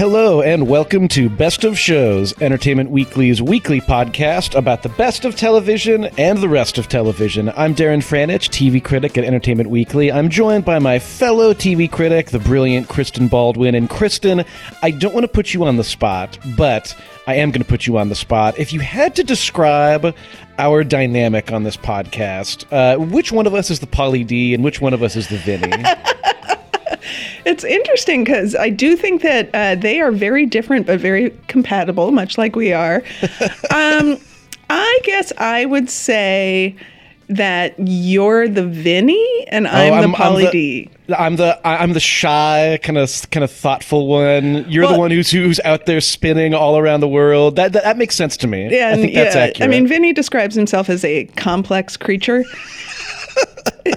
Hello, and welcome to Best of Shows, Entertainment Weekly's weekly podcast about the best of television and the rest of television. I'm Darren Franich, TV critic at Entertainment Weekly. I'm joined by my fellow TV critic, the brilliant Kristen Baldwin. And Kristen, I don't want to put you on the spot, but I am going to put you on the spot. If you had to describe our dynamic on this podcast, uh, which one of us is the Pauly D and which one of us is the Vinny? It's interesting because I do think that uh, they are very different but very compatible, much like we are. um, I guess I would say that you're the Vinny and I'm, Oh, the I'm- I'm Pauly the- D. I'm the I'm the shy kind of kind of thoughtful one. You're the one who's who's out there spinning all around the world. That that, that makes sense to me. Yeah, I think that's yeah, accurate. I mean, Vinny describes himself as a complex creature.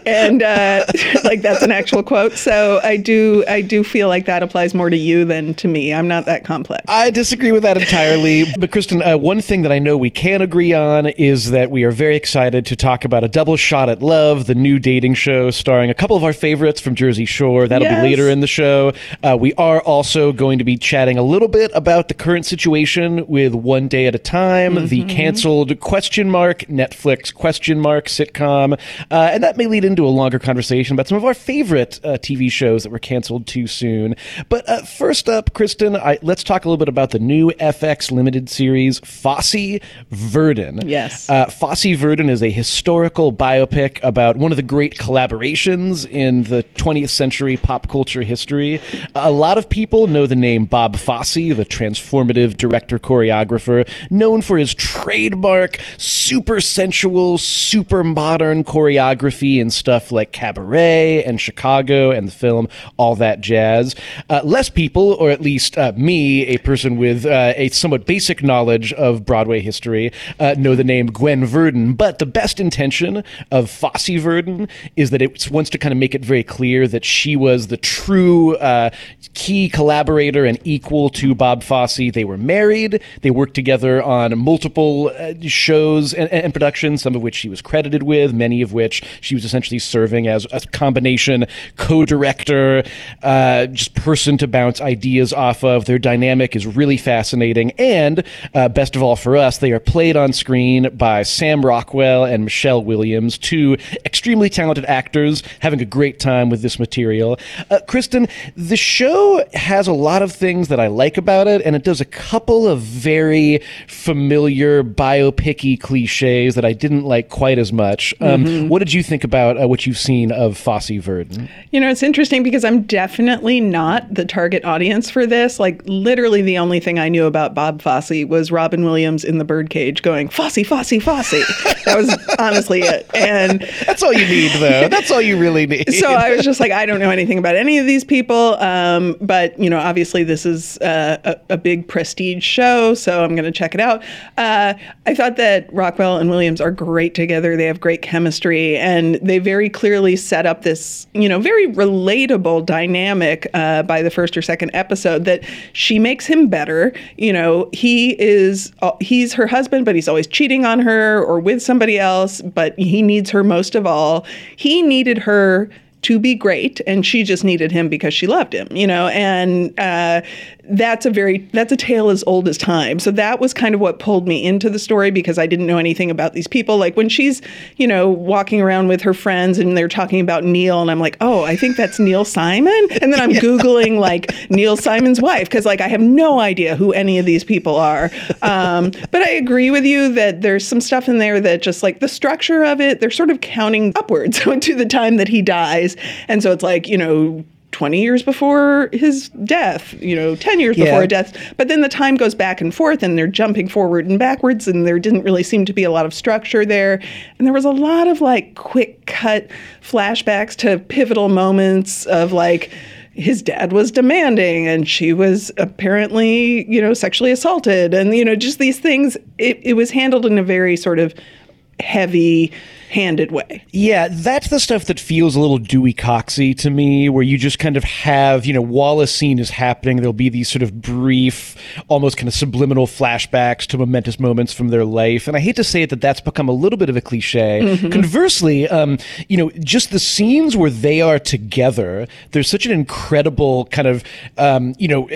and uh, like that's an actual quote. So I do I do feel like that applies more to you than to me. I'm not that complex. I disagree with that entirely. But Kristen, uh, one thing that I know we can agree on is that we are very excited to talk about a double shot at love, the new dating show starring a couple of our favorites from Jersey Shore. That'll Yes. be later in the show. Uh, we are also going to be chatting a little bit about the current situation with One Day at a Time, the canceled question mark Netflix question mark sitcom, uh, and that may lead into a longer conversation about some of our favorite uh, TV shows that were canceled too soon. But uh, first up, Kristen, I, let's talk a little bit about the new FX limited series Fosse Verdon. Yes. Uh, Fosse Verdon is a historical biopic about one of the great collaborations in the 20th century pop culture history. A lot of people know the name Bob Fosse, the transformative director choreographer, known for his trademark super sensual, super modern choreography and stuff like Cabaret and Chicago and the film All That Jazz. Uh, less people, or at least uh, me, a person with uh, a somewhat basic knowledge of Broadway history, uh, know the name Gwen Verdon. But the best intention of Fosse Verdon is that it wants to kind of make it very clear that she was the true uh, key collaborator and equal to Bob Fosse. They were married. They worked together on multiple uh, shows and, and productions, some of which she was credited with, many of which she was essentially serving as a combination co-director, uh, just person to bounce ideas off of. Their dynamic is really fascinating, and uh, best of all for us, they are played on screen by Sam Rockwell and Michelle Williams, two extremely talented actors having a great time with this material. Uh, Kristen, the show has a lot of things that I like about it, and it does a couple of very familiar biopic-y cliches that I didn't like quite as much. Um, What did you think about uh, what you've seen of Fosse Verdon? You know, it's interesting because I'm definitely not the target audience for this. Like, literally, the only thing I knew about Bob Fosse was Robin Williams in the birdcage going, Fosse, Fosse, Fosse. That was honestly it. And That's all you need, though. That's all you really need. so I was just like, I don't know anything about any of these people. Um, but, you know, obviously, this is uh, a, a big prestige show, so I'm going to check it out. Uh, I thought that Rockwell and Williams are great together. They have great chemistry, and they very clearly set up this, you know, very relatable dynamic uh, by the first or second episode that she makes him better. You know, he is, uh, he's her husband, but he's always cheating on her or with somebody else, but he needs her most of all. He needed her to be great and she just needed him because she loved him you know? And uh, that's a very that's a tale as old as time. So that was kind of what pulled me into the story because i didn't know anything about these people. Like when she's you know walking around with her friends and they're talking about neil and i'm like oh i think that's neil simon? And then i'm googling like neil simon's wife because like i have no idea who any of these people are. Um, but i agree with you that there's some stuff in there that just like the structure of it they're sort of counting upwards to the time that he dies and so it's like you know 20 years before his death, you know, 10 years Yeah. before his death. But then the time goes back and forth and they're jumping forward and backwards and there didn't really seem to be a lot of structure there. And there was a lot of like quick cut flashbacks to pivotal moments of like his dad was demanding and she was apparently, you know, sexually assaulted and you know, just these things it, it was handled in a very sort of heavy handed way. Yeah, that's the stuff that feels a little Dewey Coxy to me, where you just kind of have, you know, while a scene is happening, there'll be these sort of brief, almost kind of subliminal flashbacks to momentous moments from their life. And I hate to say it that that's become a little bit of a cliche. Mm-hmm. Conversely, um, you know, just the scenes where they are together, there's such an incredible kind of, um, you know,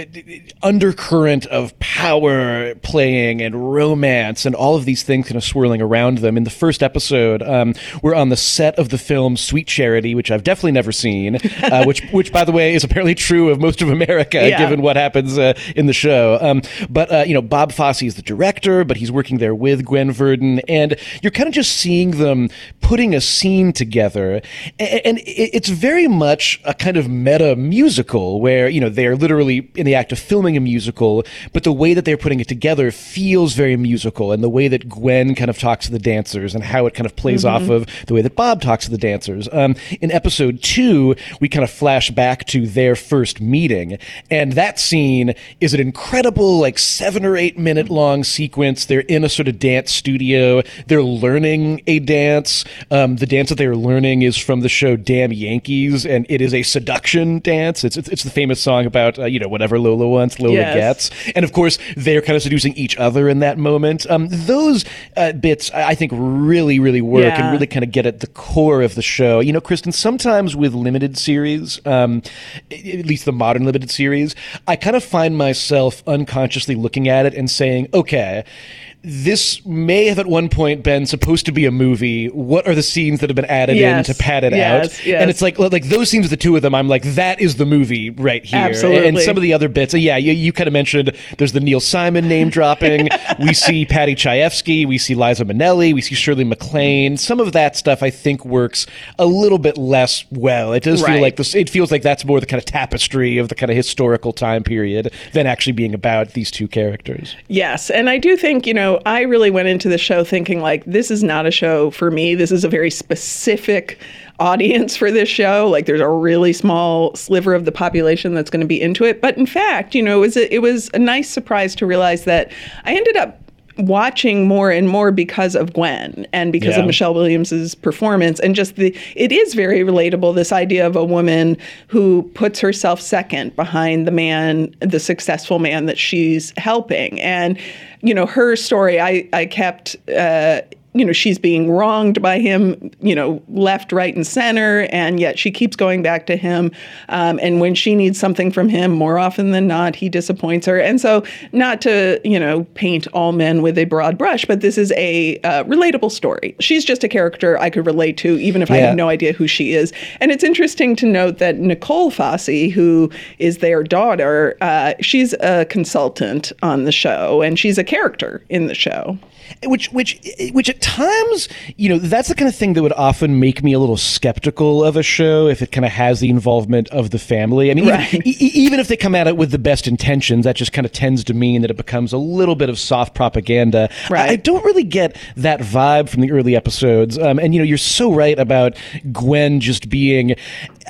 undercurrent of power playing and romance and all of these things kind of swirling around them. In the first episode, um, we're on the set of the film Sweet Charity, which I've definitely never seen, uh, which, which by the way, is apparently true of most of America, yeah. given what happens uh, in the show. Um, but uh, you know, Bob Fosse is the director, but he's working there with Gwen Verdon, and you're kind of just seeing them putting a scene together, and, and it's very much a kind of meta musical where you know they are literally in the act of filming a musical, but the way that they're putting it together feels very musical, and the way that Gwen kind of talks to the dancers and how it kind of plays mm-hmm. off of the way that Bob talks to the dancers. Um, in episode two, we kind of flash back to their first meeting, and that scene is an incredible, like seven or eight minute long sequence. They're in a sort of dance studio. They're learning a dance. Um, the dance that they're learning is from the show Damn Yankees, and it is a seduction dance. It's it's, it's the famous song about uh, you know whatever Lola wants, Lola yes. gets, and of course they're kind of seducing each other in that moment. Um, those uh, bits I think really really work yeah. and really kind of get at the core of the show. You know, Kristen, sometimes with limited series, um, at least the modern limited series, I kind of find myself unconsciously looking at it and saying, okay this may have at one point been supposed to be a movie. What are the scenes that have been added yes. in to pad it yes, out? Yes. And it's like like those scenes, the two of them, I'm like, that is the movie right here. Absolutely. And some of the other bits, yeah, you, you kind of mentioned there's the Neil Simon name dropping. we see Paddy Chayefsky, we see Liza Minnelli, we see Shirley MacLaine. Some of that stuff I think works a little bit less well. It does right. feel like this. It feels like that's more the kind of tapestry of the kind of historical time period than actually being about these two characters. Yes, and I do think you know know, I really went into the show thinking like this is not a show for me. This is a very specific audience for this show. Like there's a really small sliver of the population that's going to be into it. But in fact, you know, it was a, it was a nice surprise to realize that I ended up watching more and more because of Gwen and because yeah. of Michelle Williams's performance and just the it is very relatable this idea of a woman who puts herself second behind the man the successful man that she's helping and you know her story I I kept uh, you know she's being wronged by him you know left right and center and yet she keeps going back to him. Um, and when she needs something from him more often than not he disappoints her. And so not to you know paint all men with a broad brush but this is a uh, relatable story. She's just a character i could relate to even if yeah. i have no idea who she is. And it's interesting to note that nicole Fosse, who is their daughter uh, she's a consultant on the show and she's a character in the show which which which at times you know that's the kind of thing that would often make me a little skeptical of a show if it kind of has the involvement of the family i mean right. even, e- even if they come at it with the best intentions that just kind of tends to mean that it becomes a little bit of soft propaganda right. I, I don't really get that vibe from the early episodes um, and you know you're so right about gwen just being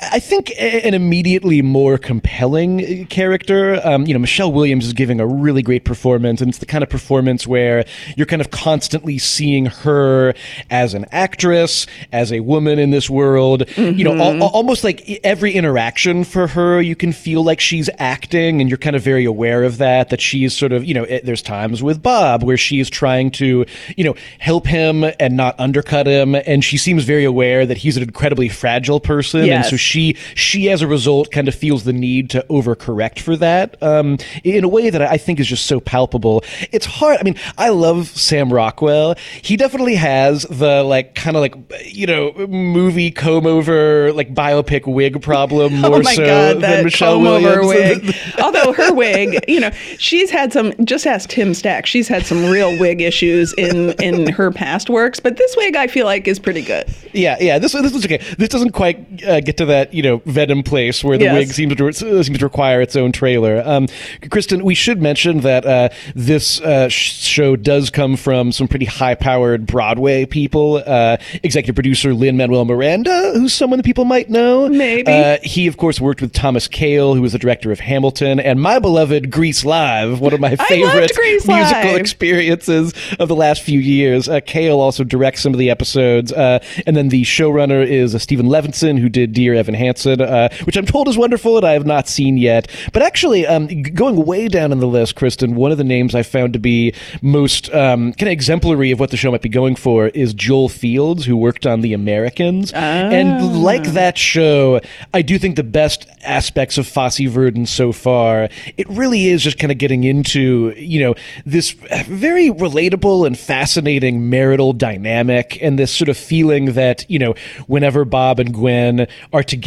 I think an immediately more compelling character. Um, you know, Michelle Williams is giving a really great performance, and it's the kind of performance where you're kind of constantly seeing her as an actress, as a woman in this world. Mm-hmm. You know, al- almost like every interaction for her, you can feel like she's acting, and you're kind of very aware of that. That she's sort of, you know, it, there's times with Bob where she's trying to, you know, help him and not undercut him, and she seems very aware that he's an incredibly fragile person, yes. and so she she she as a result kind of feels the need to overcorrect for that um, in a way that I think is just so palpable. It's hard. I mean, I love Sam Rockwell. He definitely has the like kind of like you know movie comb over like biopic wig problem oh more oh my so God, than Michelle Williams. wig. Although her wig, you know, she's had some. Just ask Tim Stack. She's had some real wig issues in in her past works, but this wig I feel like is pretty good. Yeah, yeah. This this was okay. This doesn't quite uh, get to that that you know Venom place where the Yes. wig seems to seems to require its own trailer. Um, Kristen, we should mention that uh, this uh, sh- show does come from some pretty high-powered Broadway people. Uh, executive producer Lin Manuel Miranda, who's someone that people might know. Maybe. Uh, he, of course, worked with Thomas Kail, who was the director of Hamilton, and my beloved Grease Live, one of my favorite musical Live. experiences of the last few years. Uh, Kail also directs some of the episodes, uh, and then the showrunner is uh, Steven Levenson, who did Dear Evan Hansen, uh, which I'm told is wonderful and I have not seen yet. But actually, um, going way down in the list, Kristen, one of the names I found to be most um, kind of exemplary of what the show might be going for is Joel Fields, who worked on The Americans, and like that show, I do think the best aspects of Fosse Verdon so far, it really is just kind of getting into, you know, this very relatable and fascinating marital dynamic and this sort of feeling that, you know, whenever Bob and Gwen are together,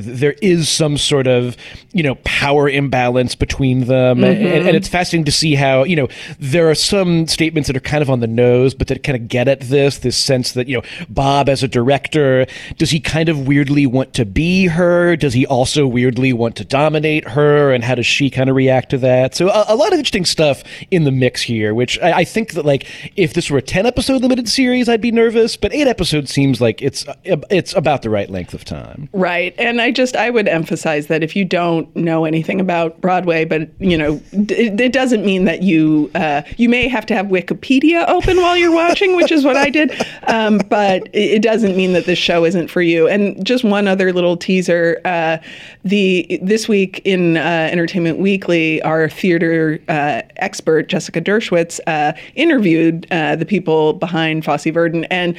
there is some sort of, you know, power imbalance between them. Mm-hmm. And, and it's fascinating to see how, you know, there are some statements that are kind of on the nose, but that kind of get at this, this sense that, you know, Bob as a director, does he kind of weirdly want to be her? Does he also weirdly want to dominate her? And how does she kind of react to that? So a, a lot of interesting stuff in the mix here, which I, I think that like if this were a 10 episode limited series, I'd be nervous, but eight episodes seems like it's, uh, it's about the right length of time. Right. And I just, I would emphasize that if you don't know anything about Broadway, but, you know, it, it doesn't mean that you, uh, you may have to have Wikipedia open while you're watching, which is what I did. Um, but it, it doesn't mean that this show isn't for you. And just one other little teaser, uh, the, this week in uh, Entertainment Weekly, our theater uh, expert, Jessica Derschowitz, uh, interviewed uh, the people behind Fosse Verdon. And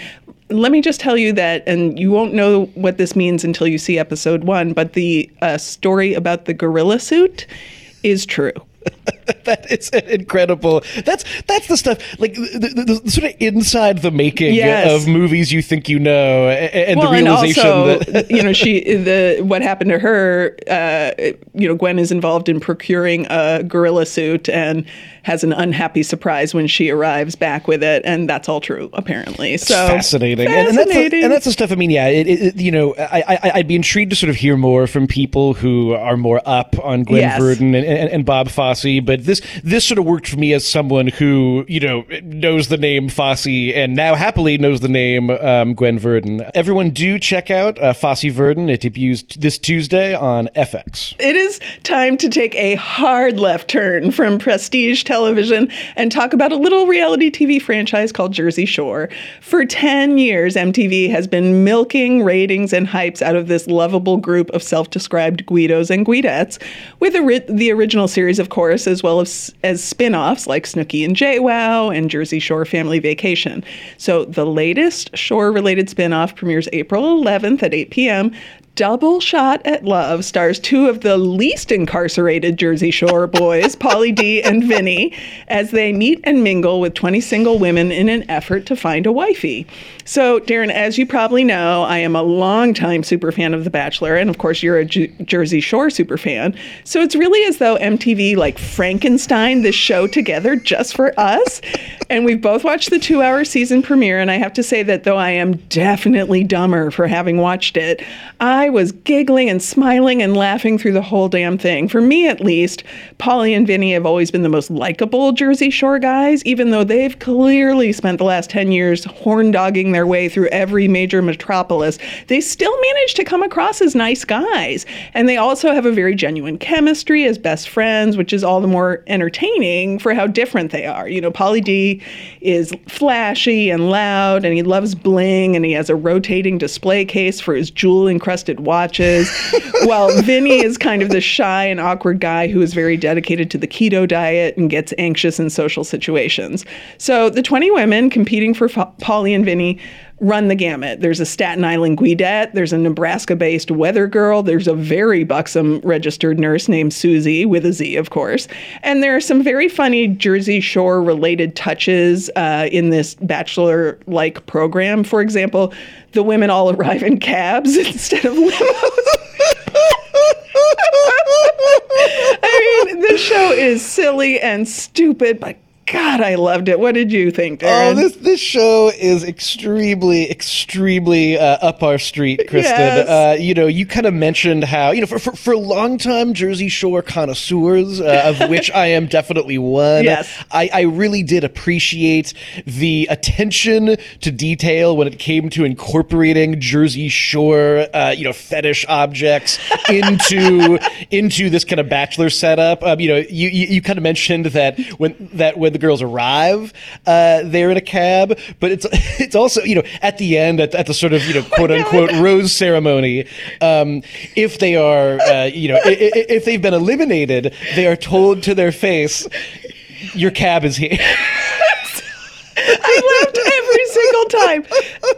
let me just tell you that, and you won't know what this means until you see episode one, but the uh, story about the gorilla suit is true. that is incredible. That's that's the stuff like the, the, the sort of inside the making Yes. of movies you think you know, a- and well, the and realization also, that you know, she the what happened to her. Uh, you know, Gwen is involved in procuring a gorilla suit and has an unhappy surprise when she arrives back with it, and that's all true apparently. So fascinating. And, and that's the, and that's the stuff. I mean, yeah, it, it, you know, I, I I'd be intrigued to sort of hear more from people who are more up on Gwen Yes. Verdon and, and, and Bob Fosse. But this this sort of worked for me as someone who you know knows the name Fosse and now happily knows the name um, Gwen Verdon. Everyone, do check out uh, Fosse Verdon. It debuts this Tuesday on FX. It is time to take a hard left turn from prestige television and talk about a little reality TV franchise called Jersey Shore. For 10 years, MTV has been milking ratings and hypes out of this lovable group of self described Guidos and Guidettes, with the, ri- the original series, of course, as well as, as spin offs like Snooki and JWoww and Jersey Shore Family Vacation. So the latest Shore related spin off premieres April 11th at 8 p.m. Double Shot at Love stars two of the least incarcerated Jersey Shore boys, Pauly D and Vinny, as they meet and mingle with 20 single women in an effort to find a wifey. So, Darren, as you probably know, I am a longtime super fan of The Bachelor, and of course, you're a Jersey Shore super fan. So it's really as though MTV like Frankenstein this show together just for us. And we've both watched the two hour season premiere, and I have to say that though I am definitely dumber for having watched it, I was giggling and smiling and laughing through the whole damn thing. For me, at least, Pauly and Vinny have always been the most likable Jersey Shore guys, even though they've clearly spent the last 10 years horn dogging their way through every major metropolis. They still manage to come across as nice guys. And they also have a very genuine chemistry as best friends, which is all the more entertaining for how different they are. You know, Pauly D is flashy and loud, and he loves bling, and he has a rotating display case for his jewel encrusted watches, while Vinny is kind of the shy and awkward guy who is very dedicated to the keto diet and gets anxious in social situations. So the 20 women competing for Pauly and Vinny run the gamut. There's a Staten Island Guidette, there's a Nebraska based weather girl, there's a very buxom registered nurse named Susie, with a Z, of course. And there are some very funny Jersey Shore related touches uh, in this bachelor like program. For example, the women all arrive in cabs instead of limos. I mean, this show is silly and stupid, but God, I loved it. What did you think, Oh, this this show is extremely, extremely uh, up our street, Kristen. Yes. Uh, you know, you kind of mentioned how you know for for, for long time Jersey Shore connoisseurs, uh, of which I am definitely one. Yes. I, I really did appreciate the attention to detail when it came to incorporating Jersey Shore, uh, you know, fetish objects into into this kind of bachelor setup. Um, you know, you, you, you kind of mentioned that when that when the girls arrive, uh, they're in a cab, but it's it's also you know at the end at, at the sort of you know quote unquote rose ceremony, um, if they are uh, you know i- i- if they've been eliminated, they are told to their face, "Your cab is here." I laughed every single time.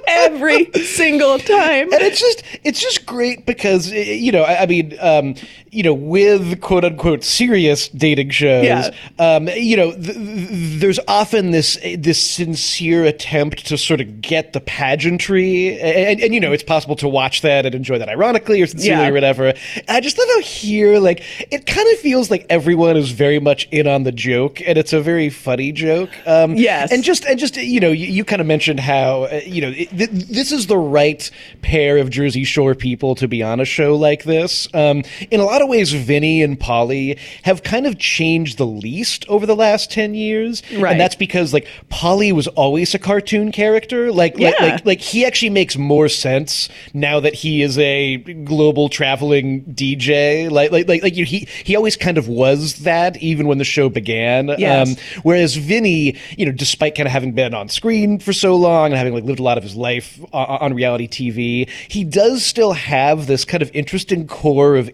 Every single time. and it's just it's just great because you know I, I mean um, you know with quote unquote serious dating shows Yeah. um, you know th- th- there's often this this sincere attempt to sort of get the pageantry and, and, you know it's possible to watch that and enjoy that ironically or sincerely Yeah. or whatever I just love how here like it kind of feels like everyone is very much in on the joke and it's a very funny joke um, Yes. and just and just you know you, you kind of mentioned how uh, you know it, th- this is the right pair of Jersey Shore people to be on a show like this. Um, in a lot of ways, Vinny and Pauly have kind of changed the least over the last ten years, Right. and that's because like Pauly was always a cartoon character. Like like, Yeah. like like he actually makes more sense now that he is a global traveling DJ. Like like like, like you, he he always kind of was that even when the show began. Um, Whereas Vinny, you know, despite kind of having been on screen for so long and having like lived a lot of his life on, on reality TV, he does still have this kind of interesting core of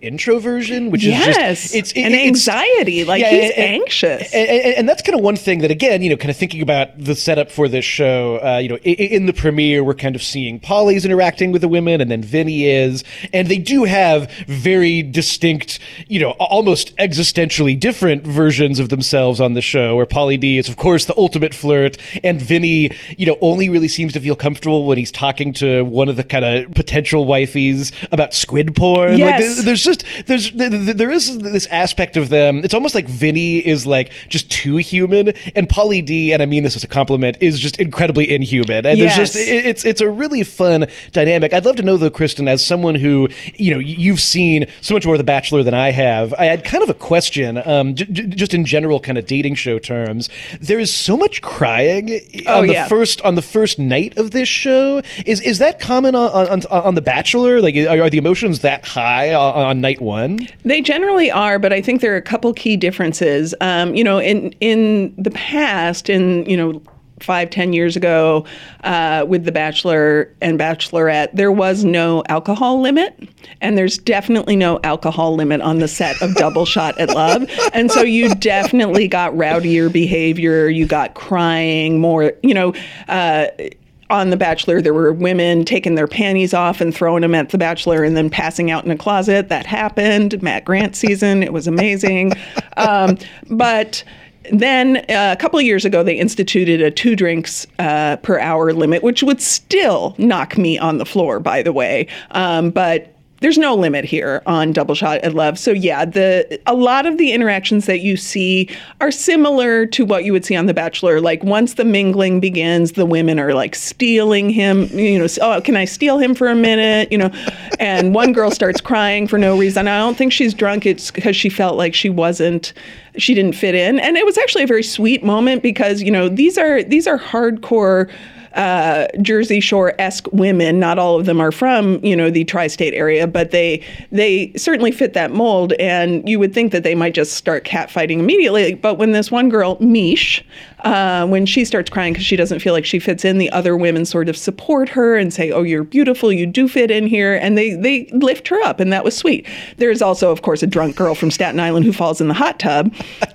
introversion, which Yes. is just it's it- and it's- anxiety. Like Yeah, he's and- anxious. and, and, and that's kind of one thing that, again, you know, kind of thinking about the setup for this show, uh, you know, in, in the premiere, we're kind of seeing Pauly's interacting with the women, and then Vinny is, and they do have very distinct, you know, almost existentially different versions of themselves on the show. Where Pauly D is, of course, the ultimate flirt, and Vinny, you know, only really seems to feel comfortable when he's talking to one of the kind of potential wifeys about squid porn. Yes. there- there's just there's there- there there is this aspect of them. It's almost like Vinny is like just too human, and Pauly D, and I mean this as a compliment, is just incredibly inhuman. And Yes. there's just it- it's it's a really fun dynamic. I'd love to know though, Kristen, as someone who you know you've seen so much more of The Bachelor than I have. I had kind of a question, um, j- j- just in general, kind of dating show terms. There is so much crying Oh, on the yeah. first on the first night of this show. Is is that common on on, on, on The Bachelor? Like, are, are the emotions that high on, on night one? They generally are, but I think there are a couple key differences. Um, you know, in in the past, in you know. Five, ten years ago, uh, with The Bachelor and Bachelorette, there was no alcohol limit. And there's definitely no alcohol limit on the set of Double Shot at Love. And so you definitely got rowdier behavior. You got crying more, you know. Uh, on The Bachelor, there were women taking their panties off and throwing them at The Bachelor and then passing out in a closet. That happened. Matt Grant season. It was amazing. Um, but then uh, a couple of years ago, they instituted a two drinks uh, per hour limit, which would still knock me on the floor, by the way. Um, but there's no limit here on double shot at love. So yeah the a lot of the interactions that you see are similar to what you would see on the bachelor. Like once the mingling begins the women are like stealing him you know oh can i steal him for a minute? You know and one girl starts crying for no reason. I don't think she's drunk. It's because she felt like she wasn't she didn't fit in. And it was actually a very sweet moment because you know these are these are hardcore uh, Jersey Shore esque women. Not all of them are from you know the tri-state area, but they they certainly fit that mold. And you would think that they might just start catfighting immediately. But when this one girl, Mish, uh, when she starts crying because she doesn't feel like she fits in, the other women sort of support her and say, "Oh, you're beautiful. You do fit in here," and they they lift her up, and that was sweet. There's also, of course, a drunk girl from Staten Island who falls in the hot tub,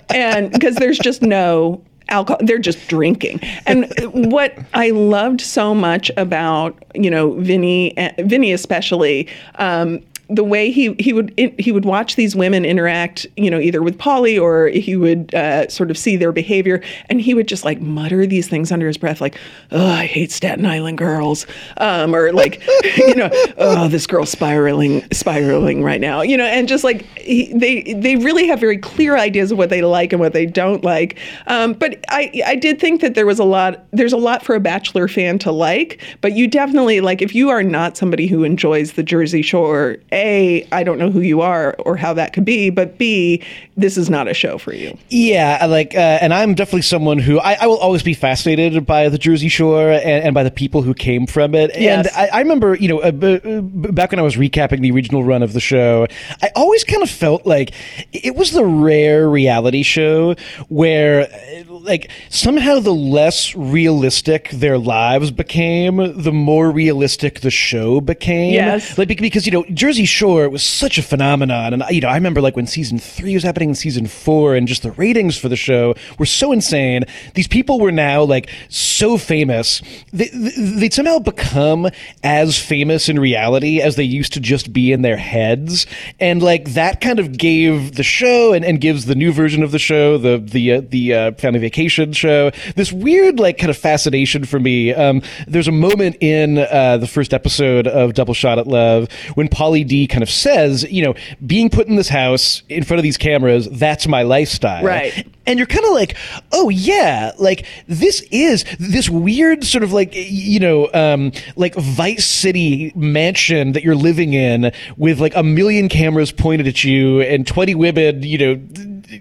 and because there's just no alcohol they're just drinking. And what i loved so much about you know vinny eh, vinny especially um, the way he he would he would watch these women interact, you know, either with Pauly or he would uh, sort of see their behavior, and he would just like mutter these things under his breath, like, "Oh, I hate Staten Island girls," um, or like, you know, "Oh, this girl's spiraling spiraling right now," you know, and just like he, they they really have very clear ideas of what they like and what they don't like. Um, but I I did think that there was a lot there's a lot for a Bachelor fan to like, but you definitely like if you are not somebody who enjoys the Jersey Shore a, I don't know who you are or how that could be, but B, this is not a show for you. Yeah, like, uh, and I'm definitely someone who I, I, will always be fascinated by the Jersey Shore and, and by the people who came from it. Yes. And I, I remember, you know, uh, b- uh, back when I was recapping the original run of the show, I always kind of felt like it was the rare reality show where, like, somehow the less realistic their lives became, the more realistic the show became. Yes. Like, because, you know, Jersey Shore was such a phenomenon. And, you know, I remember like when season three was happening in season four and just the ratings for the show were so insane. These people were now like so famous. They, they'd somehow become as famous in reality as they used to just be in their heads. And like that kind of gave the show and, and gives the new version of the show, the, the, uh, the uh, family vacation show, this weird like kind of fascination for me. Um, there's a moment in uh, the first episode of Double Shot at Love when Pauly Kind of says, you know, being put in this house in front of these cameras, that's my lifestyle. Right. And you're kind of like, oh yeah, like this is this weird sort of like you know, um, like Vice City mansion that you're living in with like a million cameras pointed at you and 20 women, you know,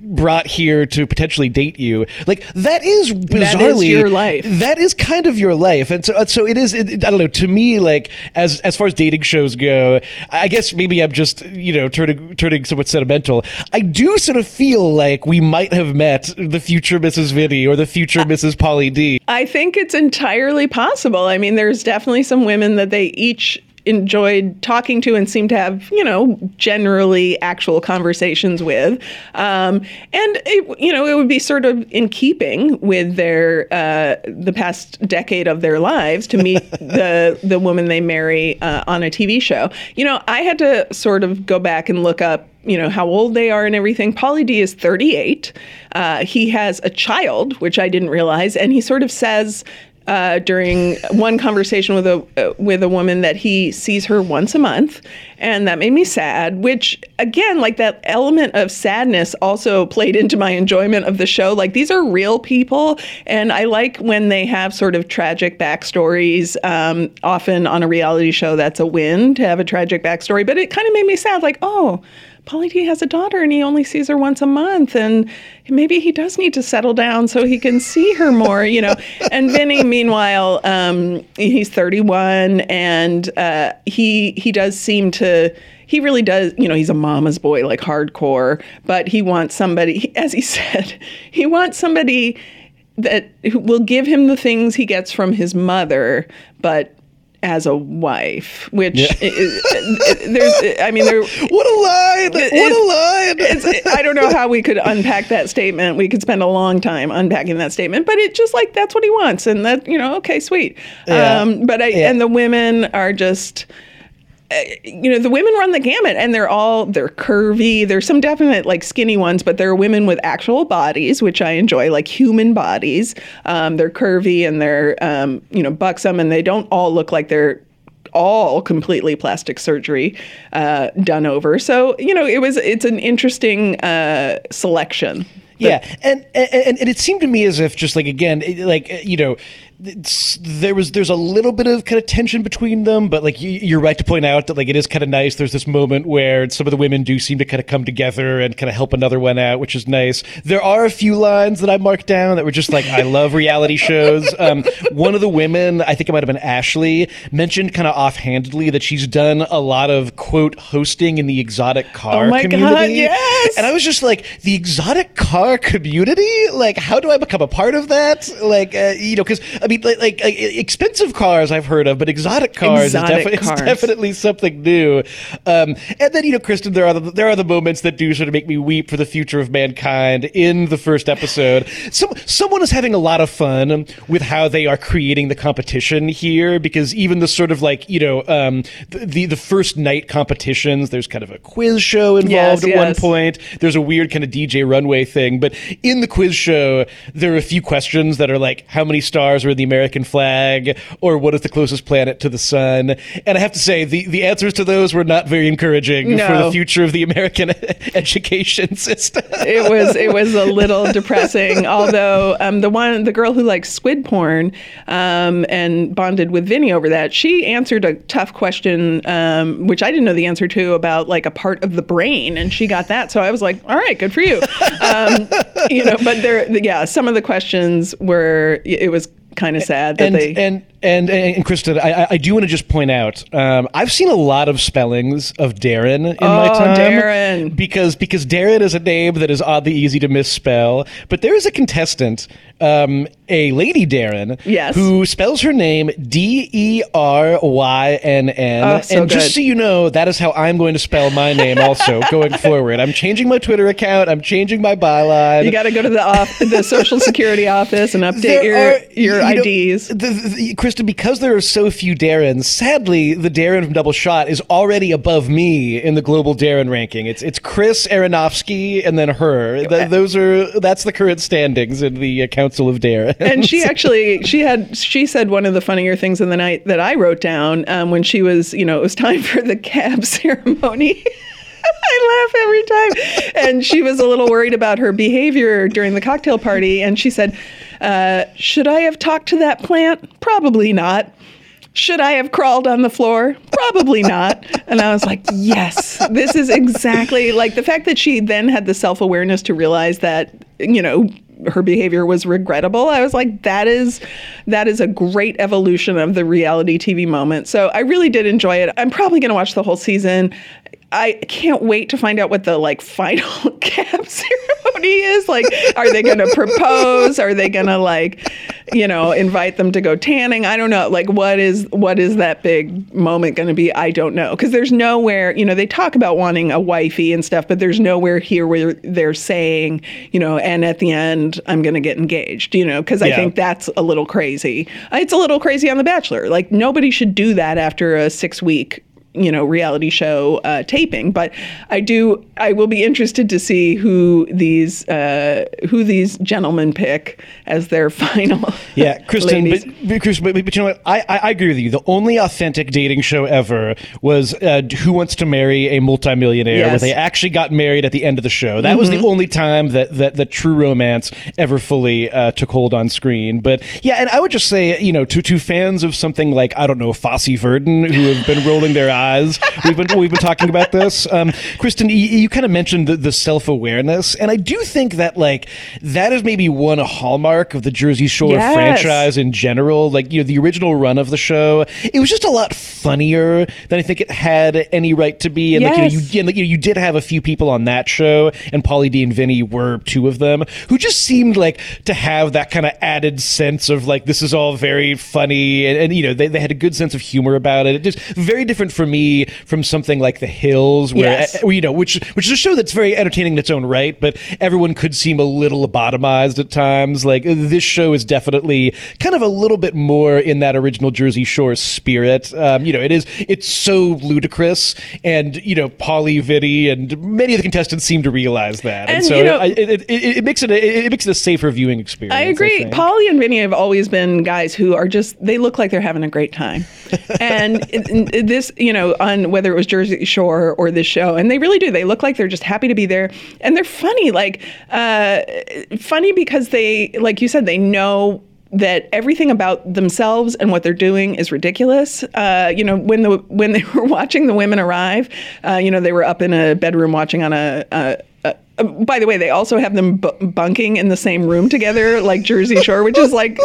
brought here to potentially date you. Like that is bizarrely that is your life. That is kind of your life, and so so it is. It, I don't know. To me, like as as far as dating shows go, I guess maybe I'm just you know turning turning somewhat sentimental. I do sort of feel like we might have met the future Mrs. Vinny or the future Mrs. Pauly D. I think it's entirely possible. I mean, there's definitely some women that they each enjoyed talking to and seemed to have, you know, generally actual conversations with. Um, and, it, you know, it would be sort of in keeping with their, uh, the past decade of their lives to meet the, the woman they marry uh, on a TV show. You know, I had to sort of go back and look up you know how old they are and everything. Pauly D is 38. Uh, he has a child, which I didn't realize, and he sort of says uh, during one conversation with a uh, with a woman that he sees her once a month, and that made me sad. Which again, like that element of sadness, also played into my enjoyment of the show. Like these are real people, and I like when they have sort of tragic backstories. Um, often on a reality show, that's a win to have a tragic backstory. But it kind of made me sad. Like oh Pauly D has a daughter and he only sees her once a month, and maybe he does need to settle down so he can see her more, you know. and Vinny, meanwhile, um, he's 31, and uh, he he does seem to he really does, you know, he's a mama's boy, like hardcore, but he wants somebody, as he said, he wants somebody that will give him the things he gets from his mother, but as a wife, which yeah. there's, I mean, there. What a line! What a line! I don't know how we could unpack that statement. We could spend a long time unpacking that statement, but it's just like that's what he wants, and that you know, okay, sweet. Yeah. Um, but I yeah. and the women are just you know the women run the gamut and they're all they're curvy. There's some definite like skinny ones but there are women with actual bodies which i enjoy like human bodies. Um, they're curvy and they're um, you know buxom and they don't all look like they're all completely plastic surgery uh, done over. So you know it was it's an interesting uh, selection. Yeah, and, and and it seemed to me as if just like again, like you know, there was there's a little bit of kind of tension between them, but like you, are right to point out that like it is kind of nice. There's this moment where some of the women do seem to kind of come together and kind of help another one out, which is nice. There are a few lines that I marked down that were just like I love reality shows. Um, one of the women, I think it might have been Ashley, mentioned kind of offhandedly that she's done a lot of quote hosting in the exotic car oh my community. God, yes. And I was just like the exotic car community. Like, how do I become a part of that? Like, uh, you know, because I mean mean, like, like, like, expensive cars I've heard of, but exotic cars, Exotic is, defi- cars. is definitely something new. Um, and then you know, Kristen, there are the, there are the moments that do sort of make me weep for the future of mankind. In the first episode, some someone is having a lot of fun with how they are creating the competition here, because even the sort of like you know um, the, the the first night competitions, there's kind of a quiz show involved Yes, at one point. There's a weird kind of DJ runway thing, but in the quiz show, there are a few questions that are like, how many stars are in the American flag, or what is the closest planet to the sun? And I have to say, the, the answers to those were not very encouraging for the future of the American education system. it was it was a little depressing. Although um, the one the girl who likes squid porn um, and bonded with Vinny over that, she answered a tough question, um, which I didn't know the answer to about like a part of the brain, and she got that. So I was like, all right, good for you. Um, you know, but there, yeah, some of the questions were it was kind of sad that and, they. and and and Kristen, I, I- do want to just point out, um, I've seen a lot of spellings of Darren in my Oh, time. Darren. because because Darren is a name that is oddly easy to misspell. But there is a contestant, um, a lady Darren, Yes. who spells her name D E R Y N N. Oh, so and just so you know, that is how I'm going to spell my name also going forward. I'm changing my Twitter account. I'm changing my byline. you got to go to the off, the social security office and update There your are- your you know, IDs. the, the, the- Kristen, because there are so few Darrens, sadly, the Darren from Double Shot is already above me in the global Darren ranking. It's it's Chris Aronofsky and then her. Th- those are that's the current standings in the uh, Council of Darren. and she actually she had she said one of the funnier things in the night that I wrote down um, when she was you know it was time for the cab ceremony. I laugh every time. And she was a little worried about her behavior during the cocktail party. And she said, uh, Should I have talked to that plant? Probably not. Should I have crawled on the floor? Probably not. And I was like, yes, this is exactly like the fact that she then had the self awareness to realize that, you know, her behavior was regrettable. I was like, that is that is a great evolution of the reality TV moment. So I really did enjoy it. I'm probably gonna watch the whole season. I can't wait to find out what the like final cab ceremony is. Like, are they going to propose? Are they going to like, you know, invite them to go tanning? I don't know. Like, what is what is that big moment going to be? I don't know because there's nowhere. You know, they talk about wanting a wifey and stuff, but there's nowhere here where they're saying, you know, and at the end, I'm going to get engaged. You know, because I Yeah. think that's a little crazy. It's a little crazy on The Bachelor. Like, nobody should do that after a six week you know reality show uh, taping but i do i will be interested to see who these uh, who these gentlemen pick as their final Yeah, Kristen, but, but, but, you know what? I, I, I agree with you. The only authentic dating show ever was uh, Who Wants to Marry a Multimillionaire, where they actually got married at the end of the show. That was the only time that, that, that true romance ever fully uh, took hold on screen. But yeah, and I would just say, you know, to, to fans of something like, I don't know, Fosse Verdon, who have been rolling their eyes, we've been, we've been talking about this. Um, Kristen, you, you kind of mentioned the, the self awareness, and I do think that, like, that is maybe one hallmark of the Jersey Shore Yes. franchise in general. Like, you know, the original run of the show, it was just a lot funnier than I think it had any right to be. And, like, you know, Yes. you, and, like, you, know, you did have a few people on that show, and Pauly D and Vinny were two of them, who just seemed like to have that kind of added sense of, like, this is all very funny. And, and you know, they, they had a good sense of humor about it. It just very different for me from something like The Hills, where, Yes. uh, you know, which, which is a show that's very entertaining in its own right, but everyone could seem a little lobotomized at times. Like, this show is definitely kind of a little bit more in that original Jersey Shore spirit. Um, you know, it is, it's so ludicrous, and, you know, Pauly, Vinny, and many of the contestants seem to realize that. And, And, so you know- I, it, it, it, makes it a, it makes it a safer viewing experience. I agree. Pauly and Vinny have always been guys who are just, they look like they're having a great time. And this, you know, on whether it was Jersey Shore or this show, and they really do. They look like they're just happy to be there. And they're funny, like, uh, funny because they, like you said, they know that everything about themselves and what they're doing is ridiculous. Uh, you know, when the when they were watching the women arrive, uh, you know, they were up in a bedroom watching on a, a, by the way, they also have them bu- bunking in the same room together, like Jersey Shore, which is like,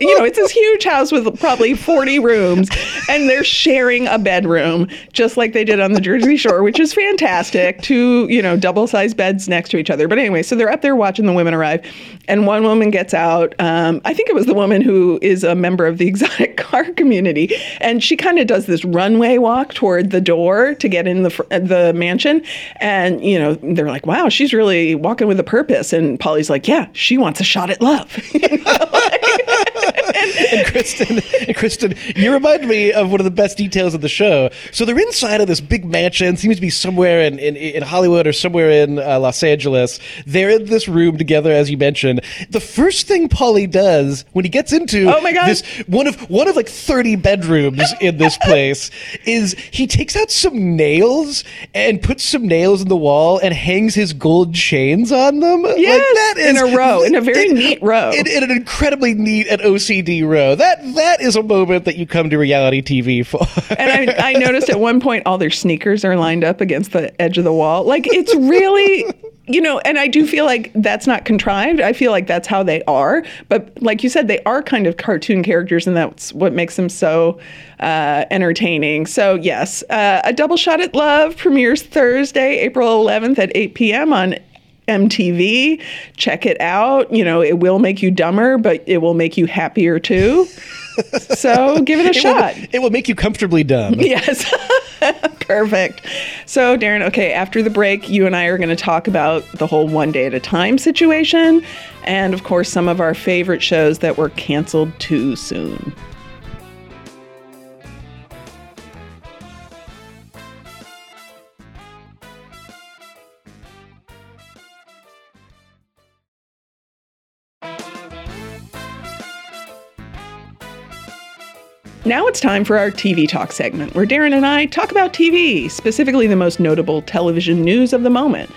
you know, it's this huge house with probably 40 rooms, and they're sharing a bedroom, just like they did on the Jersey Shore, which is fantastic. Two, you know, double sized beds next to each other. But anyway, so they're up there watching the women arrive, and one woman gets out. Um, I think it was the woman who is a member of the exotic car community, and she kind of does this runway walk toward the door to get in the fr- the mansion, and you know, they're like, wow she's really walking with a purpose. And Pauly's like, yeah, she wants a shot at love. and Kristen, and Kristen, you remind me of one of the best details of the show. So they're inside of this big mansion, seems to be somewhere in, in, in Hollywood or somewhere in uh, Los Angeles. They're in this room together, as you mentioned. The first thing Pauly does when he gets into oh my God. this one of one of like thirty bedrooms in this place is he takes out some nails and puts some nails in the wall and hangs his gold chains on them. Yes, like that is, in a row, in a very neat row, in, in an incredibly neat and OCD That that is a moment that you come to reality TV for. and I, I noticed at one point all their sneakers are lined up against the edge of the wall. Like it's really you know, and I do feel like that's not contrived. I feel like that's how they are. But like you said, they are kind of cartoon characters, and that's what makes them so uh, entertaining. So, yes, uh, A Double Shot at Love premieres Thursday, April 11th at 8 p.m. on MTV. Check it out. You know, it will make you dumber, but it will make you happier too. so give it a it shot. Will, it will make you comfortably dumb. Yes. Perfect. So, Darren, okay, after the break, you and I are going to talk about the whole one day at a time situation and, of course, some of our favorite shows that were canceled too soon. Now it's time for our TV Talk segment, where Darren and I talk about TV, specifically the most notable television news of the moment.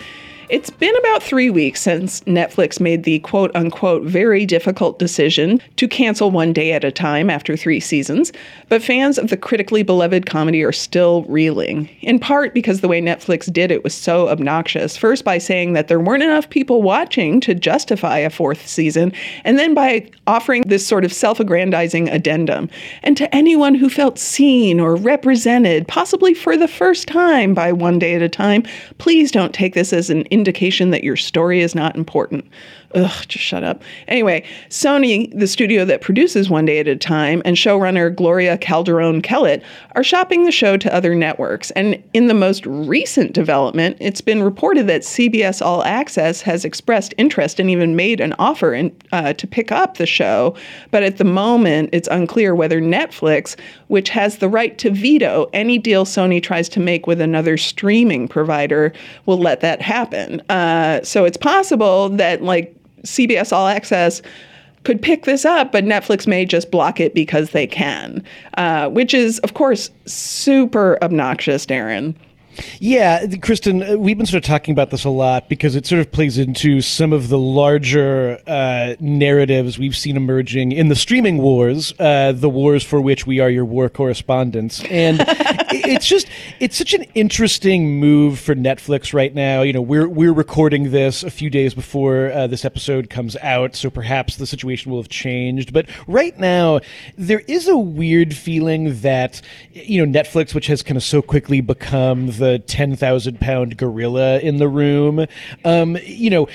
It's been about three weeks since Netflix made the quote unquote very difficult decision to cancel one day at a time after three seasons, but fans of the critically beloved comedy are still reeling, in part because the way Netflix did it was so obnoxious. First, by saying that there weren't enough people watching to justify a fourth season, and then by offering this sort of self aggrandizing addendum. And to anyone who felt seen or represented, possibly for the first time by One Day at a Time, please don't take this as an indication that your story is not important. Ugh, just shut up. Anyway, Sony, the studio that produces One Day at a Time, and showrunner Gloria Calderon Kellett are shopping the show to other networks. And in the most recent development, it's been reported that CBS All Access has expressed interest and even made an offer in, uh, to pick up the show. But at the moment, it's unclear whether Netflix, which has the right to veto any deal Sony tries to make with another streaming provider, will let that happen. Uh, so it's possible that, like, CBS All Access could pick this up, but Netflix may just block it because they can, uh, which is, of course, super obnoxious, Darren. Yeah, Kristen, uh, we've been sort of talking about this a lot because it sort of plays into some of the larger uh, narratives we've seen emerging in the streaming wars, uh, the wars for which we are your war correspondents. And it's just, it's such an interesting move for Netflix right now. You know, we're, we're recording this a few days before uh, this episode comes out, so perhaps the situation will have changed. But right now, there is a weird feeling that, you know, Netflix, which has kind of so quickly become the the 10,000 pound gorilla in the room. Um, you know,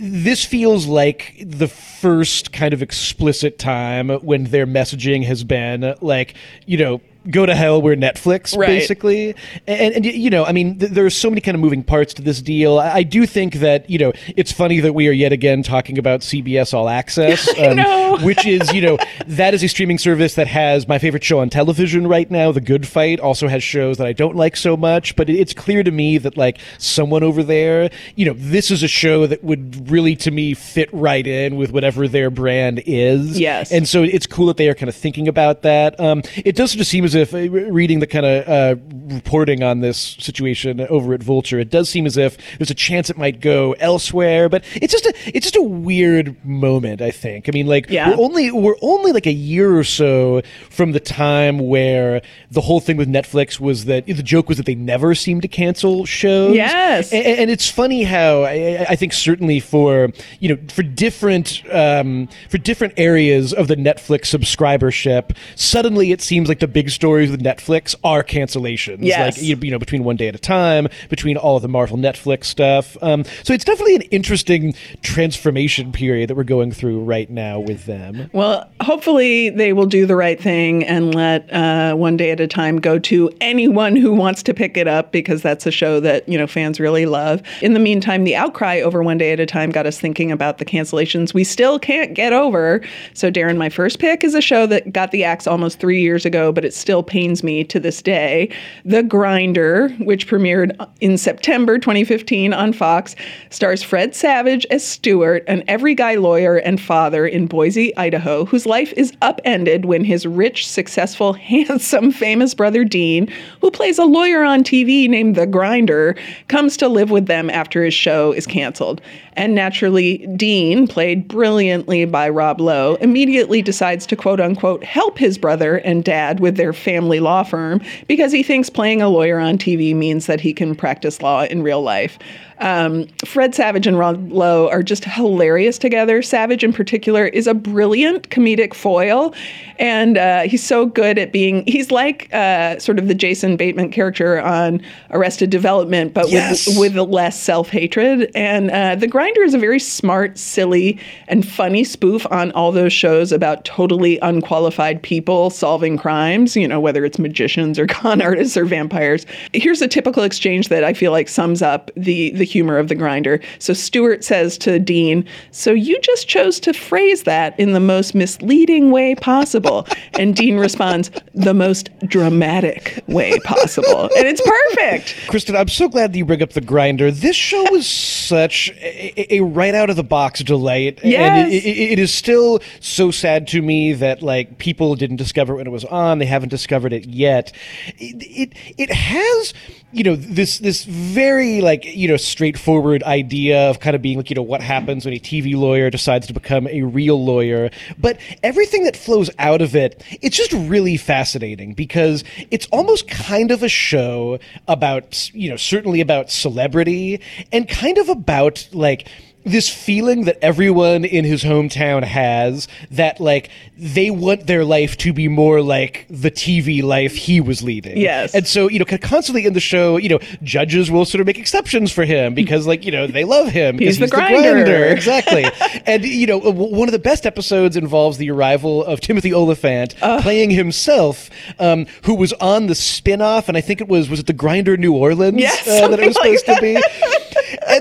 this feels like the first kind of explicit time when their messaging has been like, you know, go to hell we're netflix right. basically. And, and, you know i mean th- there's so many kind of moving parts to this deal. I, I, do think that you know it's funny that we are yet again talking about cbs all access um, which is you know that is a streaming service that has my favorite show on television right now the good fight also has shows that i don't like so much but it's clear to me that like someone over there you know this is a show that would really to me fit right in with whatever their brand is. Yes. And so it's cool that they are kind of thinking about that. Um, it does just seem as if uh, reading the kind of uh, reporting on this situation over at Vulture, it does seem as if there's a chance it might go elsewhere. But it's just a it's just a weird moment. I think. I mean, like Yeah. we're only we're only like a year or so from the time where the whole thing with Netflix was that the joke was that they never seemed to cancel shows. Yes. and, and it's funny how I, I think certainly for you know for different um, for different areas of the Netflix subscribership, suddenly it seems like the big stories with Netflix are cancellations. Yes. like you know between one day at a time, between all of the Marvel Netflix stuff. Um, so it's definitely an interesting transformation period that we're going through right now with them. Well, hopefully they will do the right thing and let uh, One Day at a Time go to anyone who wants to pick it up because that's a show that you know fans really love. In the meantime, the outcry over One Day at a Time got us thinking about the cancellations we still can't get over. So, Darren, my first pick is a show that got the axe almost three years ago, but it's still pains me to this day. The Grinder, which premiered in September 2015 on Fox, stars Fred Savage as Stewart, an every guy lawyer and father in Boise, Idaho, whose life is upended when his rich, successful, handsome, famous brother Dean, who plays a lawyer on TV named The Grinder, comes to live with them after his show is canceled. And naturally, Dean, played brilliantly by Rob Lowe, immediately decides to quote unquote help his brother and dad with their family law firm because he thinks playing a lawyer on TV means that he can practice law in real life. Um, Fred Savage and Rob Lowe are just hilarious together. Savage, in particular, is a brilliant comedic foil, and uh, he's so good at being. He's like uh, sort of the Jason Bateman character on Arrested Development, but Yes. with with less self hatred. And uh, The Grinder is a very smart, silly, and funny spoof on all those shows about totally unqualified people solving crimes, you know, whether it's magicians or con artists or vampires. Here's a typical exchange that I feel like sums up the, the humor of The Grinder. So Stewart says to Dean, So you just chose to phrase that in the most misleading way possible. And Dean responds, The most dramatic way possible. And it's perfect. Kristen, I'm so glad that you bring up the grinder. This show was such a, a right out of the box delight, Yes. and it, it, it is still so sad to me that like people didn't discover it when it was on. They haven't discovered it yet. It it, it has you know this this very like you know straightforward idea of kind of being like you know what happens when a TV lawyer decides to become a real lawyer, but everything that flows out of it, it's just really fascinating because it's almost kind of a show about you know certainly about celebrity and kind of about like this feeling that everyone in his hometown has that like they want their life to be more like the TV life he was leading. Yes. And so, you know, constantly in the show, you know, judges will sort of make exceptions for him because like, you know, they love him. He's the grinder. Exactly. and you know, one of the best episodes involves the arrival of Timothy Olyphant playing himself, um, who was on the spin-off and I think it was was it the Grinder New Orleans Yes, uh, that it was something like supposed to be.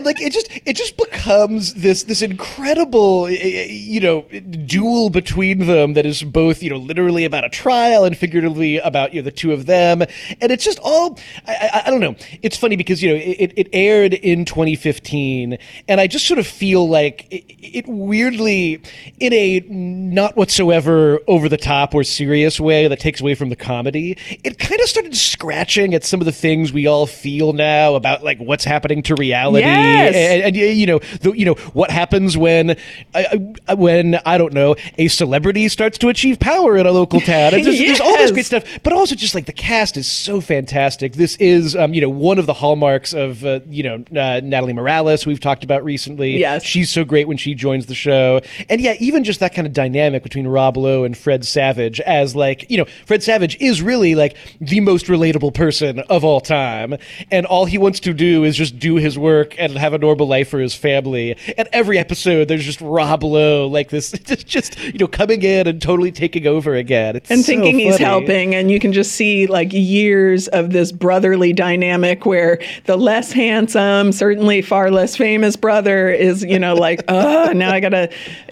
like it just it just becomes this this incredible eh, eh, you know duel between them that is both you know literally about a trial and figuratively about you know the two of them. And it's just all I, I, I don't know. It's funny because you know it, it aired in 2015 and I just sort of feel like it, it weirdly in a not whatsoever over the top or serious way that takes away from the comedy it kind of started scratching at some of the things we all feel now about like what's happening to reality Yes. and, and, you know the, you know what happens when uh, when I don't know a celebrity starts to achieve power in a local town. And there's, there's all this great stuff but also just like the cast is so fantastic. This is um, you know one of the hallmarks of uh, you know uh, Natalie Morales we've talked about recently. Yes. she's so great when she joins the show. And yeah even just that kind of dynamic between Rob Lowe and Fred Savage as like you know Fred Savage is really like the most relatable person of all time. And all he wants to do is just do his work and have a normal life for his family. And every episode there's just Rob Lowe like this just, just you know coming in and totally taking over again. It's and so thinking he's helping and you can just see like years of this brotherly dynamic where the less handsome certainly far less famous brother is you know like oh now i gotta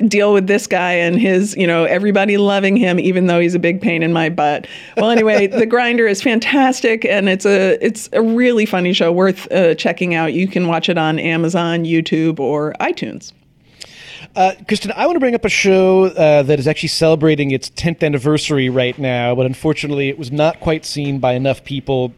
deal with this guy and his you know everybody loving him even though he's a big pain in my butt. Well anyway the grinder is fantastic and it's a it's a really funny show worth uh, checking out. You can watch it on amazon youtube or itunes. Uh, Kristen, I want to bring up a show uh, that is actually celebrating its 10th anniversary right now, but unfortunately, it was not quite seen by enough people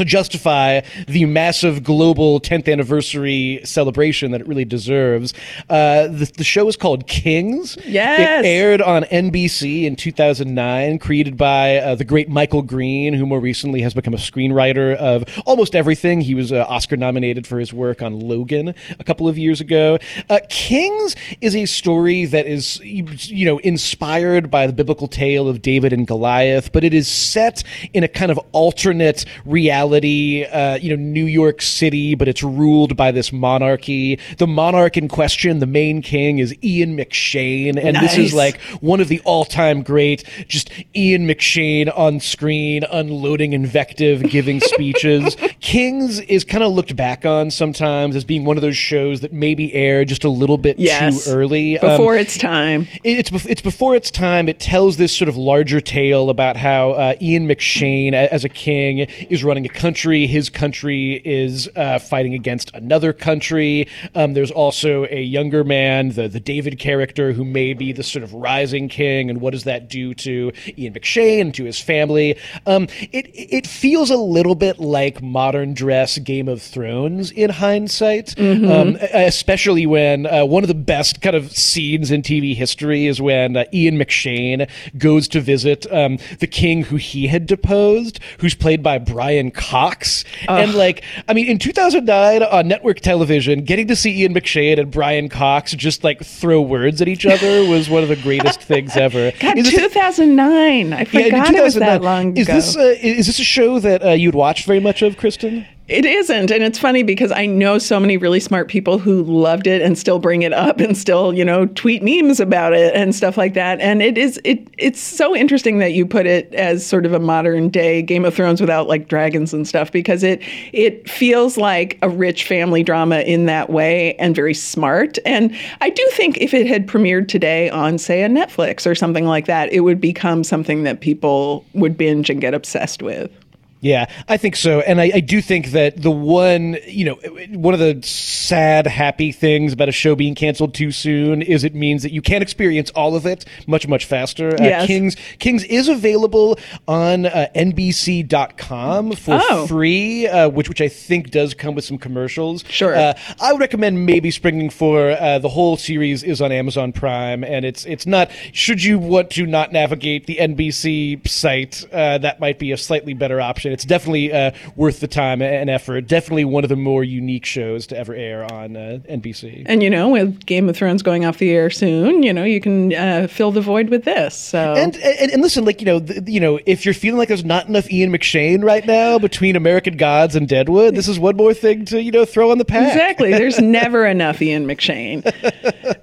to justify the massive global 10th anniversary celebration that it really deserves. Uh, the, the, show is called Kings. Yes. It aired on NBC in 2009, created by uh, the great Michael Green, who more recently has become a screenwriter of almost everything. He was uh, Oscar nominated for his work on Logan a couple of years ago. Uh, Kings is a story that is, you know, inspired by the biblical tale of David and Goliath, but it is set in a kind of alternate reality reality, uh, you know, New York City, but it's ruled by this monarchy. The monarch in question, the main king, is Ian McShane, and nice. this is like one of the all-time great, just Ian McShane on screen, unloading invective, giving speeches. Kings is kind of looked back on sometimes as being one of those shows that maybe aired just a little bit yes, too early, before um, its time. It's it's before its time. It tells this sort of larger tale about how uh, Ian McShane, as a king, is running a country. His country is uh, fighting against another country. Um, there's also a younger man, the the David character, who may be the sort of rising king. And what does that do to Ian McShane and to his family? Um, it it feels a little bit like modern dress Game of Thrones in hindsight, mm-hmm. um, especially when uh, one of the best kind of scenes in TV history is when uh, Ian McShane goes to visit um, the king who he had deposed, who's played by Brian. Cox. Ugh. And like, I mean, in 2009 on network television, getting to see Ian McShane and Brian Cox just like throw words at each other was one of the greatest things ever. God, is 2009. I forgot yeah, it was that long ago. is. This, uh, is this a show that uh, you'd watch very much of, Kristen? It isn't. And it's funny because I know so many really smart people who loved it and still bring it up and still, you know, tweet memes about it and stuff like that. And it is it it's so interesting that you put it as sort of a modern day Game of Thrones without like dragons and stuff because it it feels like a rich family drama in that way and very smart. And I do think if it had premiered today on say a Netflix or something like that, it would become something that people would binge and get obsessed with. Yeah, I think so. And I, I, do think that the one, you know, one of the sad, happy things about a show being canceled too soon is it means that you can experience all of it much, much faster. Uh. Kings, Kings is available on uh, NBC.com for oh. free, uh, which, which I think does come with some commercials. Sure. Uh, I would recommend maybe springing for uh, the whole series is on Amazon Prime. And it's, it's not, should you want to not navigate the NBC site, uh, that might be a slightly better option it's definitely uh, worth the time and effort. Definitely one of the more unique shows to ever air on uh, NBC. And you know, with Game of Thrones going off the air soon, you know, you can uh, fill the void with this. So and and, and listen, like you know, th- you know, if you're feeling like there's not enough Ian McShane right now between American Gods and Deadwood, this is one more thing to you know throw on the pack. Exactly. There's never enough Ian McShane.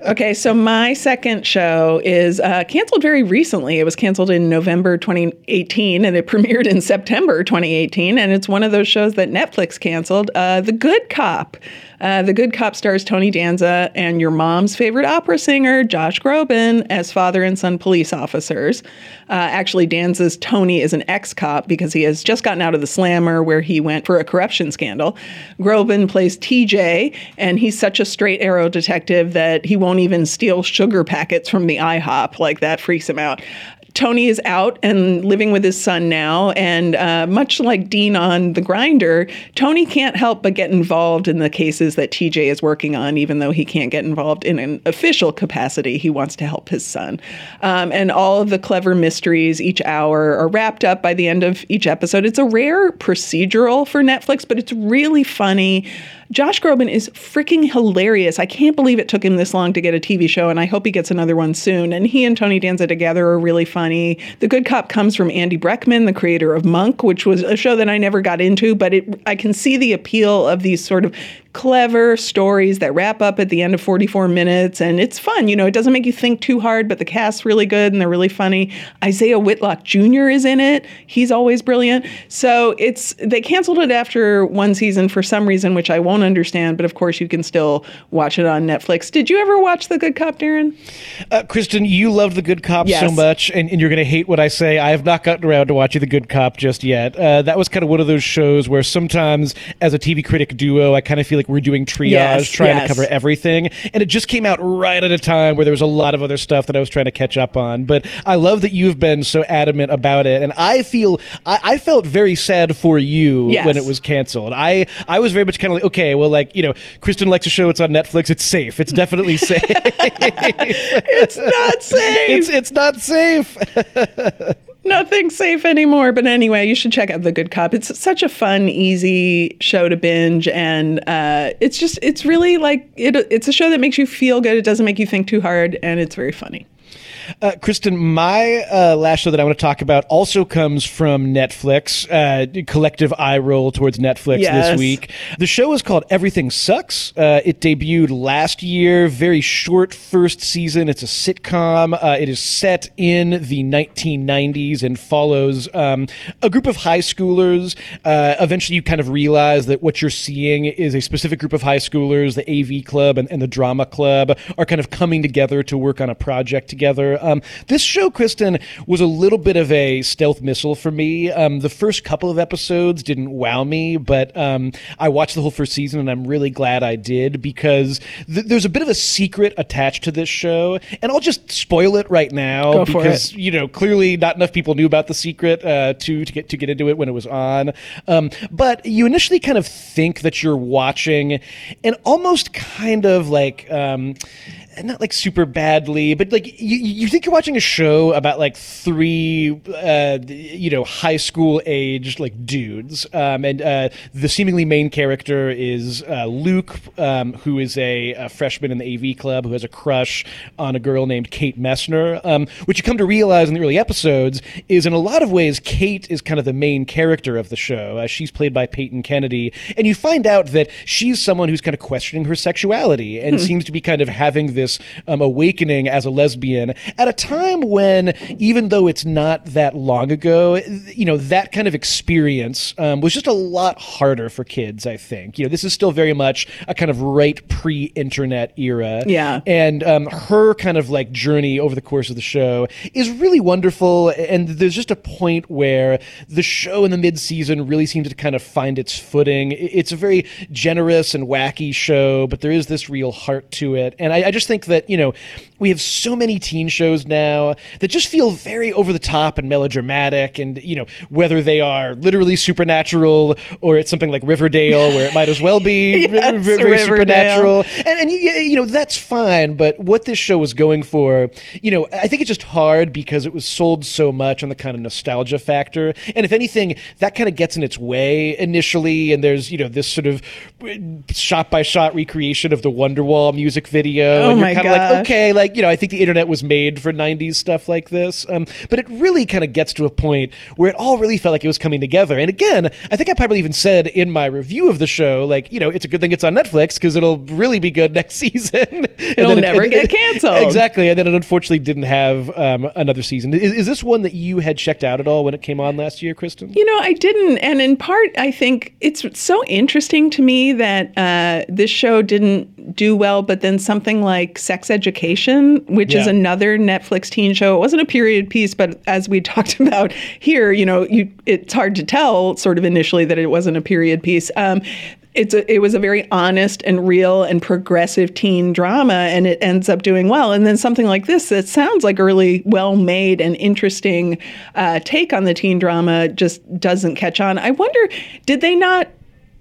Okay, so my second show is uh, canceled very recently. It was canceled in November 2018, and it premiered in September 20. 2018, and it's one of those shows that Netflix canceled uh, The Good Cop. Uh, the Good Cop stars Tony Danza and your mom's favorite opera singer, Josh Groban, as father and son police officers. Uh, actually, Danza's Tony is an ex cop because he has just gotten out of the slammer where he went for a corruption scandal. Groban plays TJ, and he's such a straight arrow detective that he won't even steal sugar packets from the IHOP. Like that freaks him out. Tony is out and living with his son now. And uh, much like Dean on The Grinder, Tony can't help but get involved in the cases that TJ is working on, even though he can't get involved in an official capacity. He wants to help his son. Um, and all of the clever mysteries each hour are wrapped up by the end of each episode. It's a rare procedural for Netflix, but it's really funny. Josh Groban is freaking hilarious. I can't believe it took him this long to get a TV show, and I hope he gets another one soon. And he and Tony Danza together are really funny. The Good Cop comes from Andy Breckman, the creator of Monk, which was a show that I never got into, but it, I can see the appeal of these sort of clever stories that wrap up at the end of 44 minutes and it's fun you know it doesn't make you think too hard but the cast's really good and they're really funny. Isiah whitlock jr is in it. He's always brilliant. So it's they canceled it after one season for some reason which i won't understand but of course you can still watch it on netflix. Did you ever watch the good cop darren? Uh, kristen you loved the good cop yes. so much and, and you're going to hate what i say. I have not gotten around to watching the good cop just yet. Uh, that was kind of one of those shows where sometimes as a tv critic duo i kind of feel like like we're doing triage, Yes, trying yes. to cover everything, and it just came out right at a time where there was a lot of other stuff that I was trying to catch up on. But I love that you've been so adamant about it, and I feel I, I felt very sad for you Yes. when it was canceled. I I was very much kind of like, okay, well, like you know, Kristen likes a show. It's on Netflix. It's safe. It's definitely safe. It's not safe. it's it's not safe. Nothing safe anymore. But anyway, you should check out The Good Cop. It's such a fun, easy show to binge, and uh, it's just it's really like it, it's a show that makes you feel good. It doesn't make you think too hard, and it's very funny. Uh, Kristen, my uh, last show that I want to talk about also comes from Netflix. Uh, collective eye roll towards Netflix Yes. this week. The show is called Everything Sucks. Uh, it debuted last year. Very short first season. It's a sitcom. Uh, it is set in the 1990s and follows um, a group of high schoolers. Uh, eventually, you kind of realize that what you're seeing is a specific group of high schoolers. The AV Club and, and the Drama Club are kind of coming together to work on a project together. Um, this show, Kristen, was a little bit of a stealth missile for me. Um, the first couple of episodes didn't wow me, but um, I watched the whole first season and I'm really glad I did because th- there's a bit of a secret attached to this show. And I'll just spoil it right now Go because, you know, clearly not enough people knew about the secret uh, to, to, get, to get into it when it was on. Um, but you initially kind of think that you're watching an almost kind of like. Not like super badly, but like you, you think you're watching a show about like three, uh, you know, high school age like dudes, um, and uh, the seemingly main character is uh, Luke, um, who is a, a freshman in the AV club who has a crush on a girl named Kate Messner. Um, which you come to realize in the early episodes is in a lot of ways Kate is kind of the main character of the show. Uh, she's played by Peyton Kennedy, and you find out that she's someone who's kind of questioning her sexuality and seems to be kind of having this um, awakening as a lesbian at a time when, even though it's not that long ago, you know, that kind of experience um, was just a lot harder for kids, I think. You know, this is still very much a kind of right pre internet era. Yeah. And um, her kind of like journey over the course of the show is really wonderful. And there's just a point where the show in the mid season really seems to kind of find its footing. It's a very generous and wacky show, but there is this real heart to it. And I, I just think that, you know, we have so many teen shows now that just feel very over the top and melodramatic. And, you know, whether they are literally supernatural or it's something like Riverdale where it might as well be Yes, very, very supernatural. And, and you, know that's fine but what this show was going for you know i think it's just hard because it was sold so much on the kind of nostalgia factor. And if anything that kind of gets in its way initially and there's you know this sort of shot by shot recreation of the wonderwall music video Oh and you're kind of like okay like you know i think the internet was made for 90s stuff like this um, but it really kind of gets to a point where it all really felt like it was coming together. And again i think i probably even said in my review of the show like you know it's a good thing it's on netflix because it'll really be good next season. It'll never it- get canceled. exactly. And then it unfortunately didn't have um, another season. Is, is this one that you had checked out at all when it came on last year kristen? You know, I didn't. And in part, I think it's so interesting to me that uh, this show didn't do well, but then something like Sex Education, which is another Netflix teen show, it wasn't a period piece, but as we talked about here, you know, you, it's hard to tell sort of initially that it wasn't a period piece. Um, it's a, it was a very honest and real and progressive teen drama, and it ends up doing well. And then something like this that sounds like a really well made and interesting uh, take on the teen drama just doesn't catch on. I wonder, did they not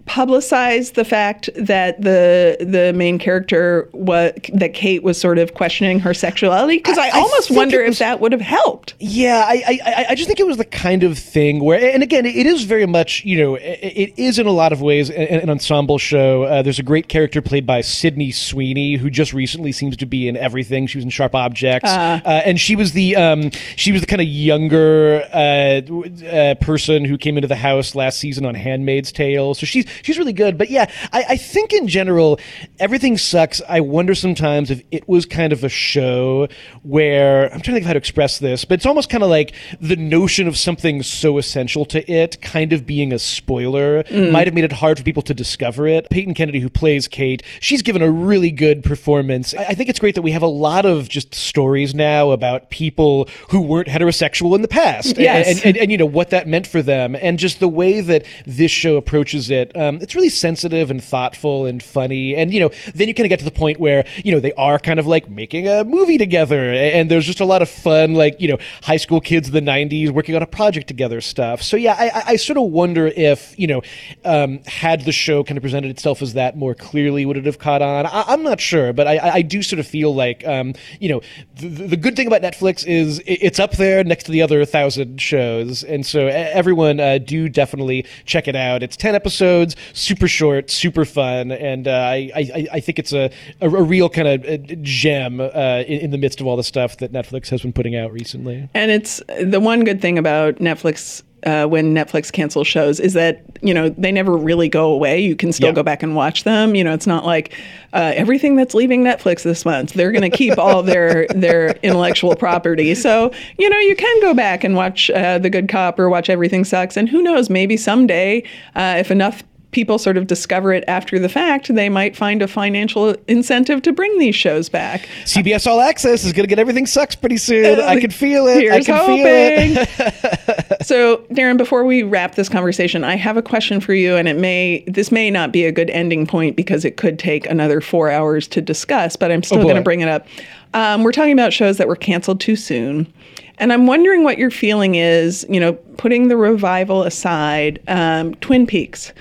publicize the fact that the the main character was that Kate was sort of questioning her sexuality? Because I, I almost think wonder was- if that would have helped. Yeah, I, I, I- I just think it was the kind of thing where, and again, it is very much, you know, it, it is in a lot of ways an, an ensemble show. Uh, there's a great character played by Sydney Sweeney, who just recently seems to be in everything. She was in Sharp Objects, uh, and she was the um, she was the kind of younger uh, uh, person who came into the house last season on *Handmaid's Tale*. So she's she's really good. But yeah, I, I think in general, everything sucks. I wonder sometimes if it was kind of a show where I'm trying to think of how to express this, but it's almost kind of like the notion of something so essential to it kind of being a spoiler mm. might have made it hard for people to discover it. Peyton Kennedy, who plays Kate, she's given a really good performance. I, I think it's great that we have a lot of just stories now about people who weren't heterosexual in the past. Yes. And, and, and, you know what that meant for them and just the way that this show approaches it um, it's really sensitive and thoughtful and funny. And you know, then you kind of get to the point where you know they are kind of like making a movie together, and there's just a lot of fun, like you know, high school kids of the '90s working on a project together stuff. So yeah, I, I sort of wonder if you know, um, had the show kind of presented itself as that more clearly, would it have caught on? I, am not sure, but I, I do sort of feel like um, you know, the, the good thing about Netflix is it's up there next to the other thousand shows, and so everyone uh, do definitely check it out. It's ten episodes, super short, super fun, and uh, I, I, I think it's a a, a real kind of uh, gem uh, in, in the midst of all the stuff that Netflix has been putting out recently. And it's the one good thing about Netflix uh, when Netflix cancels shows is that you know they never really go away. You can still yeah. go back and watch them. You know, it's not like uh, everything that's leaving Netflix this month. They're going to keep all their their intellectual property. So you know, you can go back and watch uh, The Good Cop or watch Everything Sucks. And who knows, maybe someday, uh, if enough people sort of discover it after the fact, they might find a financial incentive to bring these shows back. CBS All Access is going to get everything sucks pretty soon. I can feel it. I can hoping. feel it. so, Darren, before we wrap this conversation, I have a question for you, and it may this may not be a good ending point because it could take another four hours to discuss, but I'm still oh going to bring it up. Um, we're talking about shows that were canceled too soon. And I'm wondering what your feeling is, you know, putting the revival aside, um, Twin Peaks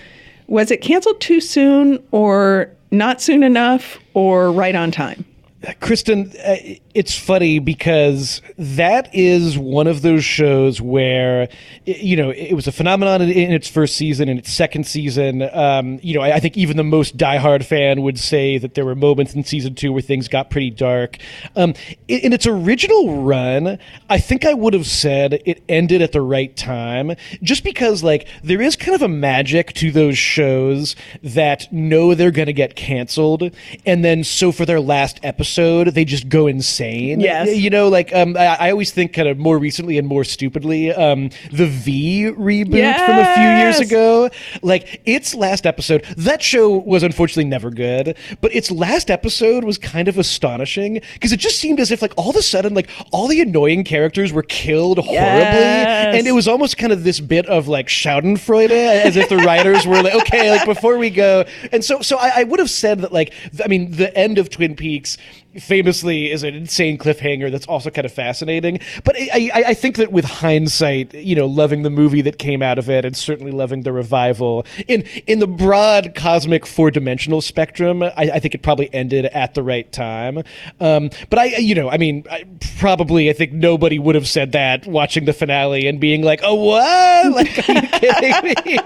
was it canceled too soon or not soon enough or right on time? Kristen, uh, it's funny because that is one of those shows where, you know, it was a phenomenon in its first season and its second season. Um, you know, I, I, think even the most diehard fan would say that there were moments in season two where things got pretty dark. Um, in, in its original run, I think I would have said it ended at the right time, just because, like, there is kind of a magic to those shows that know they're going to get canceled. And then, so for their last episode, they just go insane insane. Yes. You know, like um, I, I, always think kind of more recently and more stupidly, um, the V reboot yes. from a few years ago. Like its last episode, that show was unfortunately never good, but its last episode was kind of astonishing because it just seemed as if like all of a sudden like all the annoying characters were killed horribly, yes. and it was almost kind of this bit of like Schadenfreude, as if the writers were like, okay, like before we go, and so so I, I would have said that like I mean the end of Twin Peaks famously is an insane cliffhanger that's also kind of fascinating. But I, I, I, think that with hindsight, you know, loving the movie that came out of it and certainly loving the revival in in the broad cosmic four dimensional spectrum, I, I, think it probably ended at the right time. Um, but I, you know, I mean, I, probably I think nobody would have said that watching the finale and being like, "Oh, what? Like, are you kidding me?"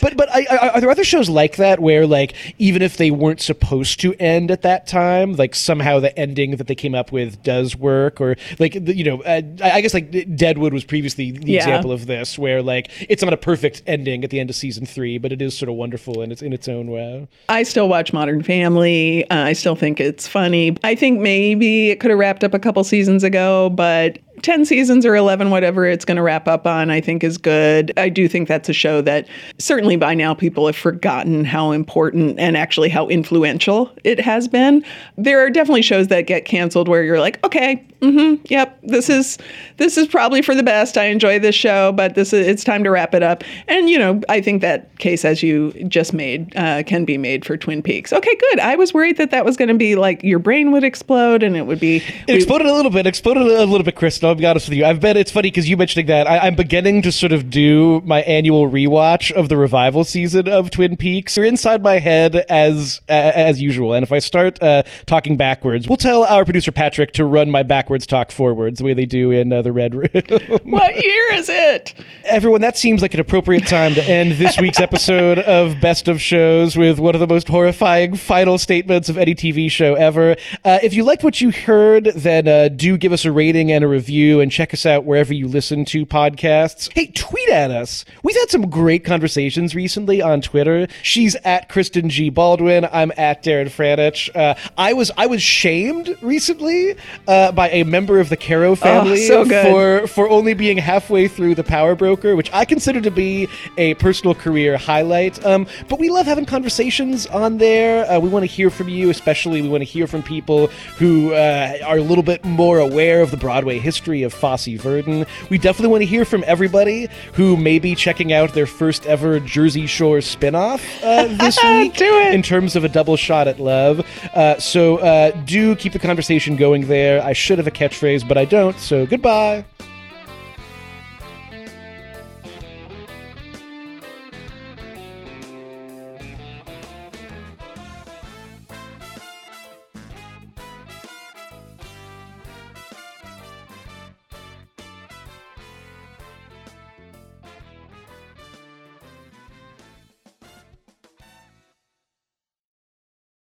but but I, are there other shows like that where like even if they weren't supposed to end at that time, like somehow the ending that they came up with does work, or like you know, uh, I guess like Deadwood was previously the yeah. example of this, where like it's not a perfect ending at the end of season three, but it is sort of wonderful and it's in its own way. I still watch Modern Family. Uh, I still think it's funny. I think maybe it could have wrapped up a couple seasons ago, but 10 seasons or 11, whatever it's going to wrap up on, I think is good. I do think that's a show that certainly by now people have forgotten how important and actually how influential it has been. There are definitely shows that get canceled where you're like, okay, mm-hmm, yep, this is this is probably for the best. I enjoy this show, but this is it's time to wrap it up. And you know, I think that case as you just made uh, can be made for Twin Peaks. Okay, good. I was worried that that was going to be like your brain would explode and it would be. It we, exploded a little bit. Exploded a little bit, Crystal. I'll be honest with you. I've been. It's funny because you mentioning that. I, am beginning to sort of do my annual rewatch of the revival season of Twin Peaks. You're inside my head as uh, as usual. And if I start uh, talking backwards, we'll tell our producer Patrick to run my backwards talk forwards the way they do in uh, the Red Room. what year is it? Everyone, that seems like an appropriate time to end this week's episode of Best of Shows with one of the most horrifying final statements of any TV show ever. Uh, if you liked what you heard, then uh, do give us a rating and a review and check us out wherever you listen to podcasts. Hey, tweet at us. We've had some great conversations recently on Twitter. She's at Kristen G. Baldwin. I'm at Darren Franich. Uh, I was I was shamed recently uh, by a member of the Caro oh, family oh, so for for only being halfway through the Power Broker, which I consider to be a personal career highlight. Um, but we love having conversations on there. Uh, we want to hear from you, especially we want to hear from people who uh, are a little bit more aware of the Broadway history history of Fosse Verdon. We definitely want to hear from everybody who may be checking out their first ever Jersey Shore spinoff uh, this week Do it. in terms of a double shot at love. Uh, so uh, do keep the conversation going there. I should have a catchphrase, but I don't. So goodbye.